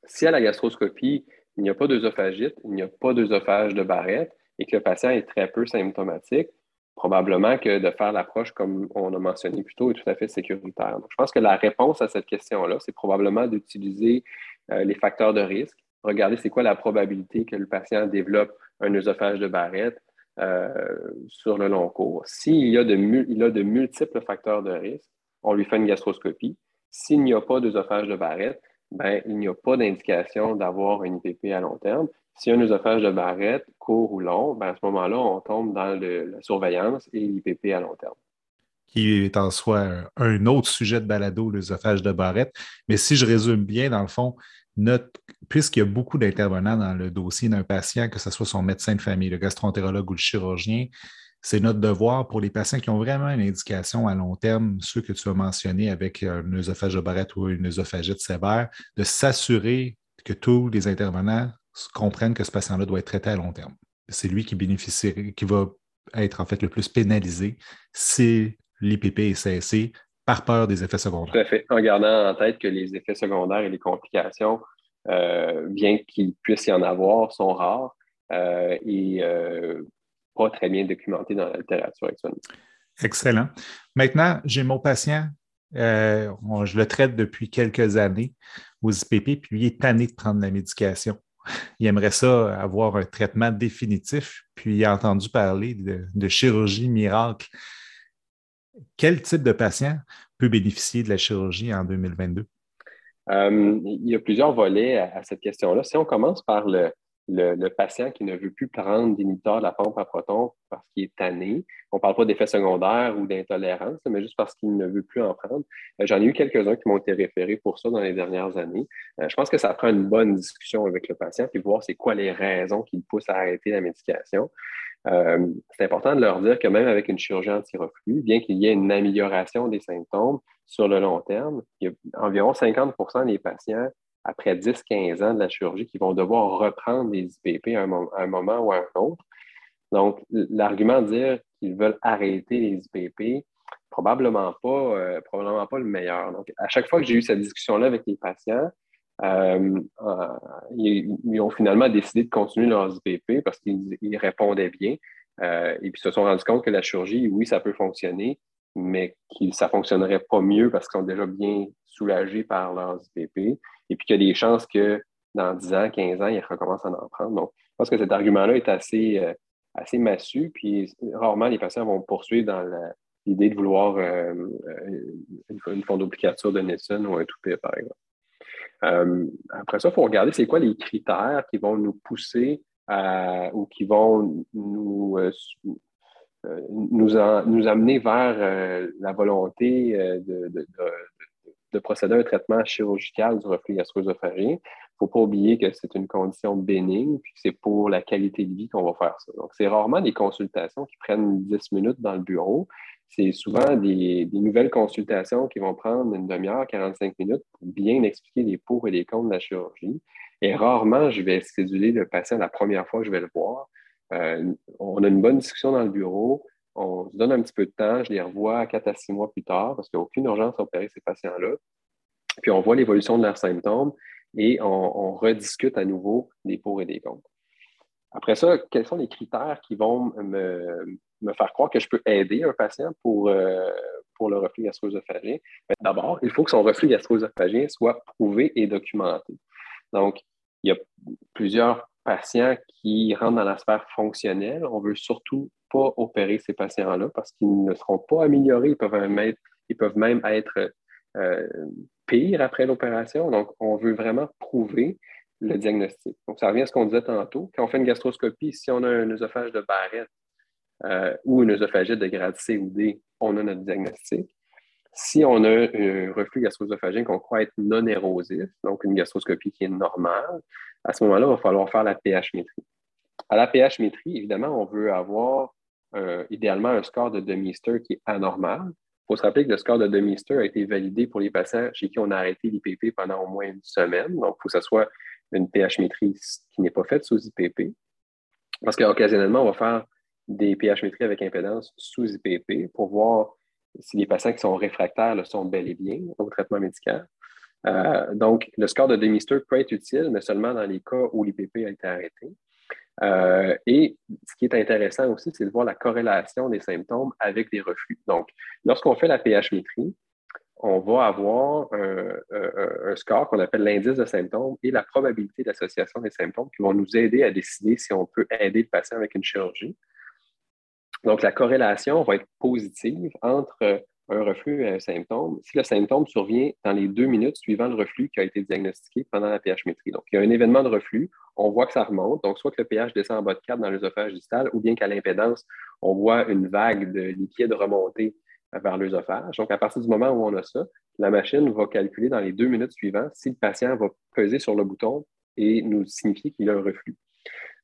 Si à la gastroscopie, il n'y a pas d'œsophagite, il n'y a pas d'œsophage de barrette et que le patient est très peu symptomatique, probablement que de faire l'approche comme on a mentionné plus tôt est tout à fait sécuritaire. Donc, je pense que la réponse à cette question-là, c'est probablement d'utiliser euh, les facteurs de risque, regarder c'est quoi la probabilité que le patient développe un œsophage de barrette euh, sur le long cours. S'il y a de, a de multiples facteurs de risque, on lui fait une gastroscopie. S'il n'y a pas d'œsophage de barrette, ben, il n'y a pas d'indication d'avoir une IPP à long terme. Si un œsophage de barrette, court ou long, ben, à ce moment-là, on tombe dans la surveillance et l'IPP à long terme. Qui est en soi un, autre sujet de balado, l'œsophage de barrette. Mais si je résume bien, dans le fond, puisqu'il y a beaucoup d'intervenants dans le dossier d'un patient, que ce soit son médecin de famille, le gastroentérologue ou le chirurgien, c'est notre devoir pour les patients qui ont vraiment une indication à long terme, ceux que tu as mentionnés avec un œsophage de barrette ou une œsophagite sévère, de s'assurer que tous les intervenants comprennent que ce patient-là doit être traité à long terme. C'est lui qui bénéficierait, qui va être en fait le plus pénalisé si l'IPP est cessé par peur des effets secondaires. Tout à fait. En gardant en tête que les effets secondaires et les complications, euh, bien qu'il puisse y en avoir, sont rares euh, et euh, pas très bien documentés dans la littérature actuellement. Excellent. Maintenant, j'ai mon patient, je le traite depuis quelques années aux IPP, puis il est tanné de prendre la médication il aimerait ça avoir un traitement définitif, puis il a entendu parler de, chirurgie miracle. Quel type de patient peut bénéficier de la chirurgie en 2022? Euh, il y a plusieurs volets à cette question-là. Si on commence par le, le, patient qui ne veut plus prendre d'inhibiteur de la pompe à protons parce qu'il est tanné. On ne parle pas d'effets secondaires ou d'intolérance, mais juste parce qu'il ne veut plus en prendre. Euh, j'en ai eu quelques-uns qui m'ont été référés pour ça dans les dernières années. Euh, je pense que ça prend une bonne discussion avec le patient puis voir c'est quoi les raisons qui le poussent à arrêter la médication. Euh, c'est important de leur dire que même avec une chirurgie anti-reflux, bien qu'il y ait une amélioration des symptômes sur le long terme, il y a environ 50% des patients après 10-15 ans de la chirurgie qui vont devoir reprendre les IPP à un, moment ou à un autre. Donc, l'argument de dire qu'ils veulent arrêter les IPP, probablement pas, euh, probablement pas le meilleur. Donc, à chaque fois que j'ai eu cette discussion-là avec les patients, euh, euh, ils, ont finalement décidé de continuer leurs IPP parce qu'ils répondaient bien. et puis se sont rendus compte que la chirurgie, oui, ça peut fonctionner, mais que ça ne fonctionnerait pas mieux parce qu'ils sont déjà bien soulagés par leurs IPP et puis qu'il y a des chances que dans 10 ans, 15 ans, ils recommencent à en prendre. Donc, je pense que cet argument-là est assez, euh, assez massu, puis rarement les patients vont poursuivre dans l'idée de vouloir euh, euh, une, fondoplicature de Nielsen ou un toupet, par exemple. après ça, il faut regarder c'est quoi les critères qui vont nous pousser ou qui vont nous, nous, nous amener vers la volonté de procéder à un traitement chirurgical du reflux gastro-œsophagien. Il ne faut pas oublier que c'est une condition bénigne, puis c'est pour la qualité de vie qu'on va faire ça. Donc, c'est rarement des consultations qui prennent 10 minutes dans le bureau. C'est souvent des, nouvelles consultations qui vont prendre une demi-heure, 45 minutes pour bien expliquer les pour et les contre de la chirurgie. Et rarement, je vais céduler le patient la première fois que je vais le voir. Euh, on a une bonne discussion dans le bureau on se donne un petit peu de temps, je les revois quatre à six mois plus tard parce qu'il n'y a aucune urgence à opérer ces patients-là. Puis on voit l'évolution de leurs symptômes et on, rediscute à nouveau des pour et des contre. Après ça, quels sont les critères qui vont me, faire croire que je peux aider un patient pour, euh, pour le reflux gastro-œsophagien? Ben, d'abord, il faut que son reflux gastro-œsophagien soit prouvé et documenté. Donc, il y a plusieurs patients qui rentrent dans la sphère fonctionnelle. On veut surtout pas opérer ces patients-là parce qu'ils ne seront pas améliorés. Ils peuvent même être, ils peuvent même être euh, pires après l'opération. Donc, on veut vraiment prouver le diagnostic. Donc, ça revient à ce qu'on disait tantôt. Quand on fait une gastroscopie, si on a un œsophage de Barrett euh, ou une œsophagite de grade C ou D, on a notre diagnostic. Si on a un reflux gastro-œsophagien qu'on croit être non érosif, donc une gastroscopie qui est normale, à ce moment-là, il va falloir faire la pH-métrie. À la pH-métrie, évidemment, on veut avoir euh, idéalement un score de demi-ster qui est anormal. Il faut se rappeler que le score de demi-ster a été validé pour les patients chez qui on a arrêté l'IPP pendant au moins une semaine. Donc, il faut que ce soit une pH-métrie qui n'est pas faite sous IPP. Parce qu'occasionnellement, on va faire des pH-métries avec impédance sous IPP pour voir si les patients qui sont réfractaires le sont bel et bien au traitement médical. Euh, donc, le score de Demister peut être utile, mais seulement dans les cas où l'IPP a été arrêté. Euh, et ce qui est intéressant aussi, c'est de voir la corrélation des symptômes avec les reflux. Donc, lorsqu'on fait la pH-métrie, on va avoir un, score qu'on appelle l'indice de symptômes et la probabilité d'association des symptômes qui vont nous aider à décider si on peut aider le patient avec une chirurgie. Donc, la corrélation va être positive entre un reflux et un symptôme si le symptôme survient dans les deux minutes suivant le reflux qui a été diagnostiqué pendant la pH-métrie. Donc, il y a un événement de reflux, on voit que ça remonte, donc soit que le pH descend en bas de 4 dans l'œsophage distal, ou bien qu'à l'impédance, on voit une vague de liquide remonter vers l'œsophage. Donc, à partir du moment où on a ça, la machine va calculer dans les deux minutes suivantes si le patient va peser sur le bouton et nous signifier qu'il a un reflux.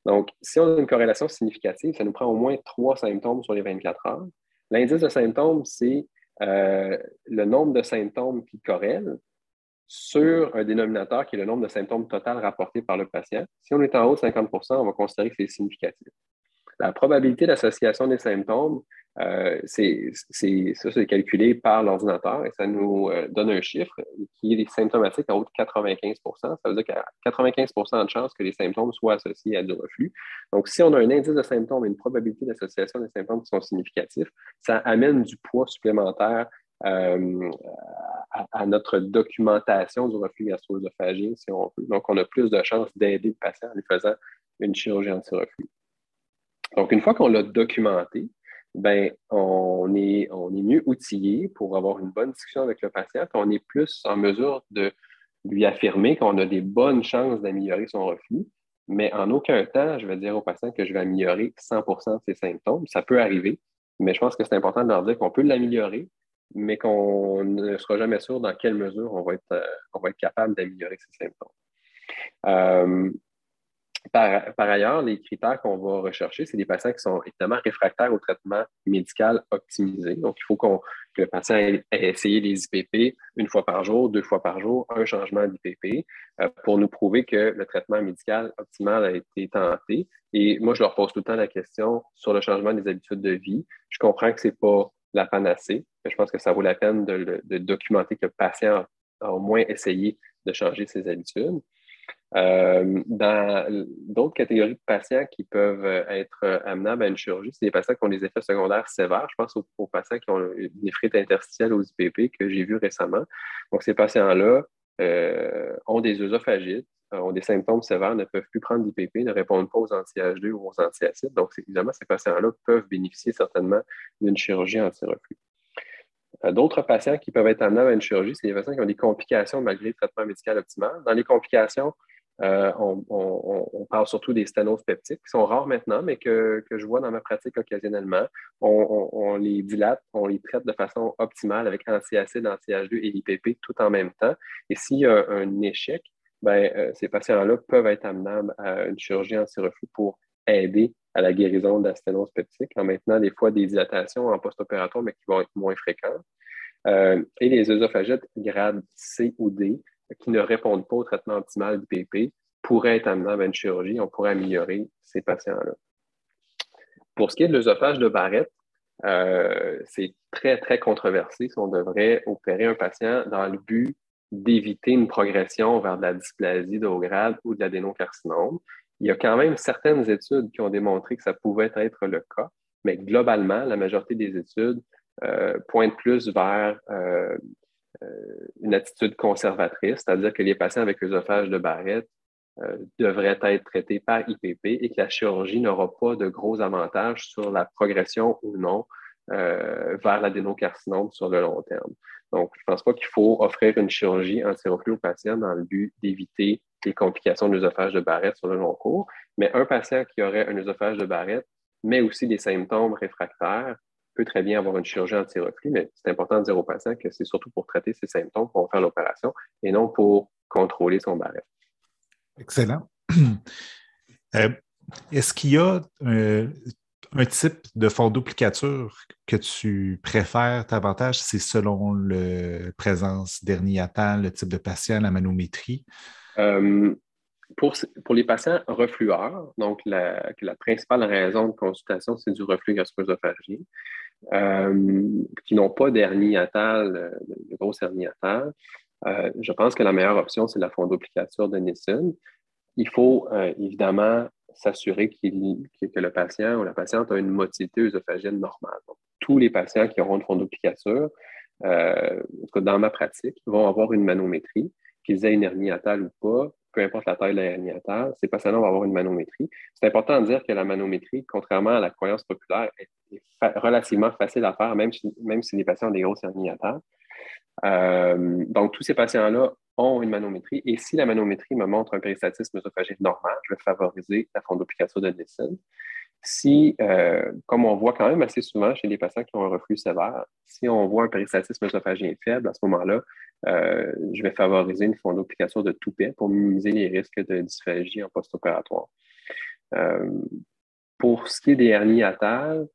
Donc, si on a une corrélation significative, ça nous prend au moins trois symptômes sur les 24 heures. L'indice de symptômes, c'est euh, le nombre de symptômes qui corrèlent sur un dénominateur qui est le nombre de symptômes total rapportés par le patient. Si on est en haut de 50% on va considérer que c'est significatif. La probabilité d'association des symptômes, euh, c'est, ça, c'est calculé par l'ordinateur et ça nous euh, donne un chiffre qui est symptomatique en haut de 95% Ça veut dire qu'il y a 95% de chances que les symptômes soient associés à du reflux. Donc, si on a un indice de symptômes et une probabilité d'association des symptômes qui sont significatifs, ça amène du poids supplémentaire euh, à, notre documentation du reflux gastro-œsophagien, si on veut. Donc, on a plus de chances d'aider le patient en lui faisant une chirurgie anti-reflux. Donc, une fois qu'on l'a documenté, ben, on, est, mieux outillé pour avoir une bonne discussion avec le patient. On est plus en mesure de lui affirmer qu'on a des bonnes chances d'améliorer son reflux, mais en aucun temps, je vais dire au patient que je vais améliorer 100% de ses symptômes. Ça peut arriver, mais je pense que c'est important de leur dire qu'on peut l'améliorer, mais qu'on ne sera jamais sûr dans quelle mesure on va être, euh, on capable d'améliorer ses symptômes. Euh, par, ailleurs, les critères qu'on va rechercher, c'est des patients qui sont évidemment réfractaires au traitement médical optimisé. Donc, il faut que le patient ait, essayé les IPP une fois par jour, deux fois par jour, un changement d'IPP euh, pour nous prouver que le traitement médical optimal a été tenté. Et moi, je leur pose tout le temps la question sur le changement des habitudes de vie. Je comprends que ce n'est pas la panacée, mais je pense que ça vaut la peine de, de documenter que le patient a au moins essayé de changer ses habitudes. Euh, dans d'autres catégories de patients qui peuvent euh, être euh, amenables à une chirurgie, c'est des patients qui ont des effets secondaires sévères. Je pense aux, patients qui ont des frites interstitielles aux IPP que j'ai vus récemment. Donc, ces patients-là ont des œsophagites, ont des symptômes sévères, ne peuvent plus prendre d'IPP, ne répondent pas aux anti-H2 ou aux antiacides. Donc, évidemment, ces patients-là peuvent bénéficier certainement d'une chirurgie anti-reflux. D'autres patients qui peuvent être amenables à une chirurgie, c'est des patients qui ont des complications malgré le traitement médical optimal. Dans les complications, euh, on, parle surtout des stanoses peptiques, qui sont rares maintenant, mais que, je vois dans ma pratique occasionnellement. On, les dilate, on les traite de façon optimale avec antiacide, anti-H2 et l'IPP tout en même temps. Et s'il y a un échec, ben, euh, ces patients-là peuvent être amenables à une chirurgie anti-reflux pour aider à la guérison de la sténose peptique en maintenant des fois des dilatations en post-opératoire, mais qui vont être moins fréquentes. Euh, et les œsophagites grade C ou D, qui ne répondent pas au traitement optimal d'IPP pourraient être amenés à une chirurgie. On pourrait améliorer ces patients-là. Pour ce qui est de l'œsophage de Barrett, euh, c'est très, très controversé si on devrait opérer un patient dans le but d'éviter une progression vers de la dysplasie de haut grade ou de l'adénocarcinome. Il y a quand même certaines études qui ont démontré que ça pouvait être le cas, mais globalement, la majorité des études euh, pointent plus vers euh, euh, une attitude conservatrice, c'est-à-dire que les patients avec œsophage de Barrett devraient être traités par IPP et que la chirurgie n'aura pas de gros avantages sur la progression ou non euh, vers l'adénocarcinome sur le long terme. Donc, je ne pense pas qu'il faut offrir une chirurgie anti-reflux aux patients dans le but d'éviter les complications de l'œsophage de Barrett sur le long cours. Mais un patient qui aurait un œsophage de Barrett, mais aussi des symptômes réfractaires, peut très bien avoir une chirurgie anti-reflux, mais c'est important de dire au patient que c'est surtout pour traiter ses symptômes qu'on va faire l'opération et non pour contrôler son barrette. Excellent. Euh, est-ce qu'il y a euh, un type de fond duplicature que tu préfères davantage? C'est selon la présence dernier-temps, le type de patient, la manométrie? Euh, pour, les patients reflueurs, donc la, principale raison de consultation, c'est du reflux gastro qui n'ont pas d'hernie atale, de grosse hernie atale, je pense que la meilleure option, c'est la fondoplicature de Nissen. Il faut évidemment s'assurer que le patient ou la patiente a une motilité œsophagienne normale. tous les patients qui auront une fondoplicature, euh, en tout cas dans ma pratique, vont avoir une manométrie, qu'ils aient une hernie atale ou pas, peu importe la taille de la hernie atale, ces patients-là vont avoir une manométrie. C'est important de dire que la manométrie, contrairement à la croyance populaire, est, relativement facile à faire, même si, même si les patients ont des grosses hernies atales. Euh, donc, tous ces patients-là ont une manométrie. Et si la manométrie me montre un péristatisme œsophagien normal, je vais favoriser la fondoplication de Nissen. Si, euh, comme on voit quand même assez souvent chez les patients qui ont un reflux sévère, si on voit un péristatisme œsophagien faible, à ce moment-là, euh, je vais favoriser une fondoplication de toupet pour minimiser les risques de dysphagie en post-opératoire. Euh, pour ce qui est des hernies atales,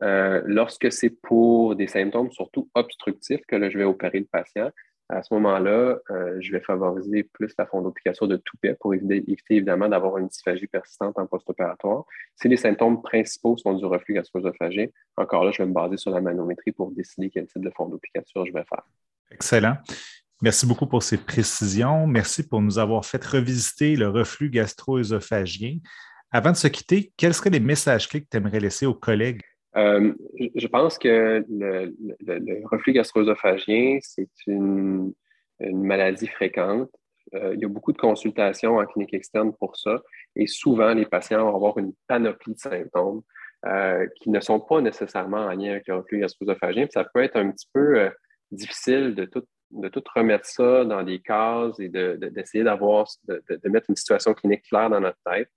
lorsque c'est pour des symptômes surtout obstructifs que je vais opérer le patient, à ce moment-là, euh, je vais favoriser plus la fondoplication de toupet pour éviter, évidemment d'avoir une dysphagie persistante en post-opératoire. Si les symptômes principaux sont du reflux gastro-œsophagien, encore là, je vais me baser sur la manométrie pour décider quel type de fondoplication je vais faire. Excellent. Merci beaucoup pour ces précisions. Merci pour nous avoir fait revisiter le reflux gastro-œsophagien. Avant de se quitter, quels seraient les messages clés que tu aimerais laisser aux collègues euh, je pense que le, reflux gastro-œsophagien, c'est une, maladie fréquente. Euh, il y a beaucoup de consultations en clinique externe pour ça. Et souvent, les patients vont avoir une panoplie de symptômes euh, qui ne sont pas nécessairement en lien avec le reflux gastro-œsophagien. Ça peut être un petit peu difficile de tout, de tout remettre ça dans des cases et d'essayer de, de mettre une situation clinique claire dans notre tête.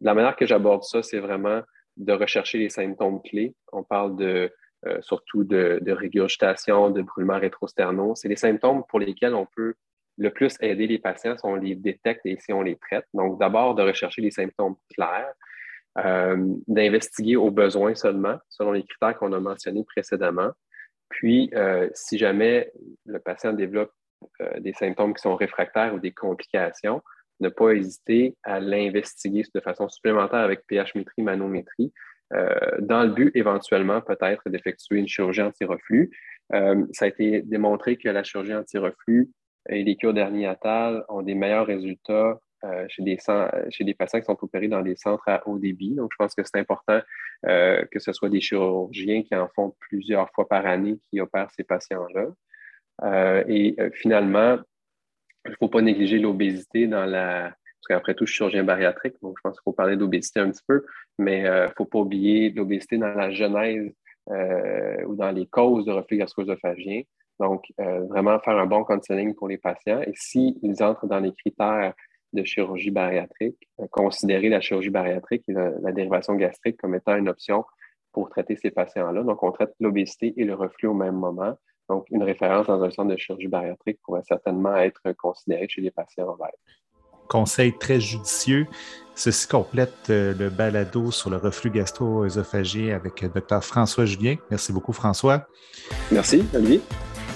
La manière que j'aborde ça, c'est vraiment de rechercher les symptômes clés. On parle euh, surtout de, régurgitation, de brûlement rétrosternaux. C'est les symptômes pour lesquels on peut le plus aider les patients si on les détecte et si on les traite. Donc, d'abord, de rechercher les symptômes clairs, euh, d'investiguer aux besoins seulement, selon les critères qu'on a mentionnés précédemment. Puis, euh, si jamais le patient développe des symptômes qui sont réfractaires ou des complications, ne pas hésiter à l'investiguer de façon supplémentaire avec pH-métrie, manométrie, euh, dans le but éventuellement peut-être d'effectuer une chirurgie anti-reflux. Euh, ça a été démontré que la chirurgie anti-reflux et les cures derniatales ont des meilleurs résultats euh, chez, des, chez des patients qui sont opérés dans des centres à haut débit. Donc, je pense que c'est important que ce soit des chirurgiens qui en font plusieurs fois par année qui opèrent ces patients-là. et finalement, il ne faut pas négliger l'obésité dans la. Parce qu'après tout, je suis chirurgien bariatrique, donc je pense qu'il faut parler d'obésité un petit peu, mais il euh, ne faut pas oublier l'obésité dans la genèse euh, ou dans les causes de reflux gastro-œsophagien. Donc, euh, vraiment faire un bon counseling pour les patients. Et s'ils entrent dans les critères de chirurgie bariatrique, considérer la chirurgie bariatrique et la, dérivation gastrique comme étant une option pour traiter ces patients-là. Donc, on traite l'obésité et le reflux au même moment. Donc, une référence dans un centre de chirurgie bariatrique pourrait certainement être considérée chez les patients en verre. Conseil très judicieux. Ceci complète euh, le balado sur le reflux gastro-œsophagien avec le Dr François Julien. Merci beaucoup, François. Merci, Olivier.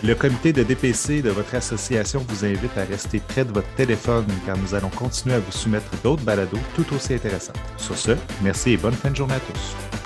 Le comité de DPC de votre association vous invite à rester près de votre téléphone car nous allons continuer à vous soumettre d'autres balados tout aussi intéressants. Sur ce, merci et bonne fin de journée à tous.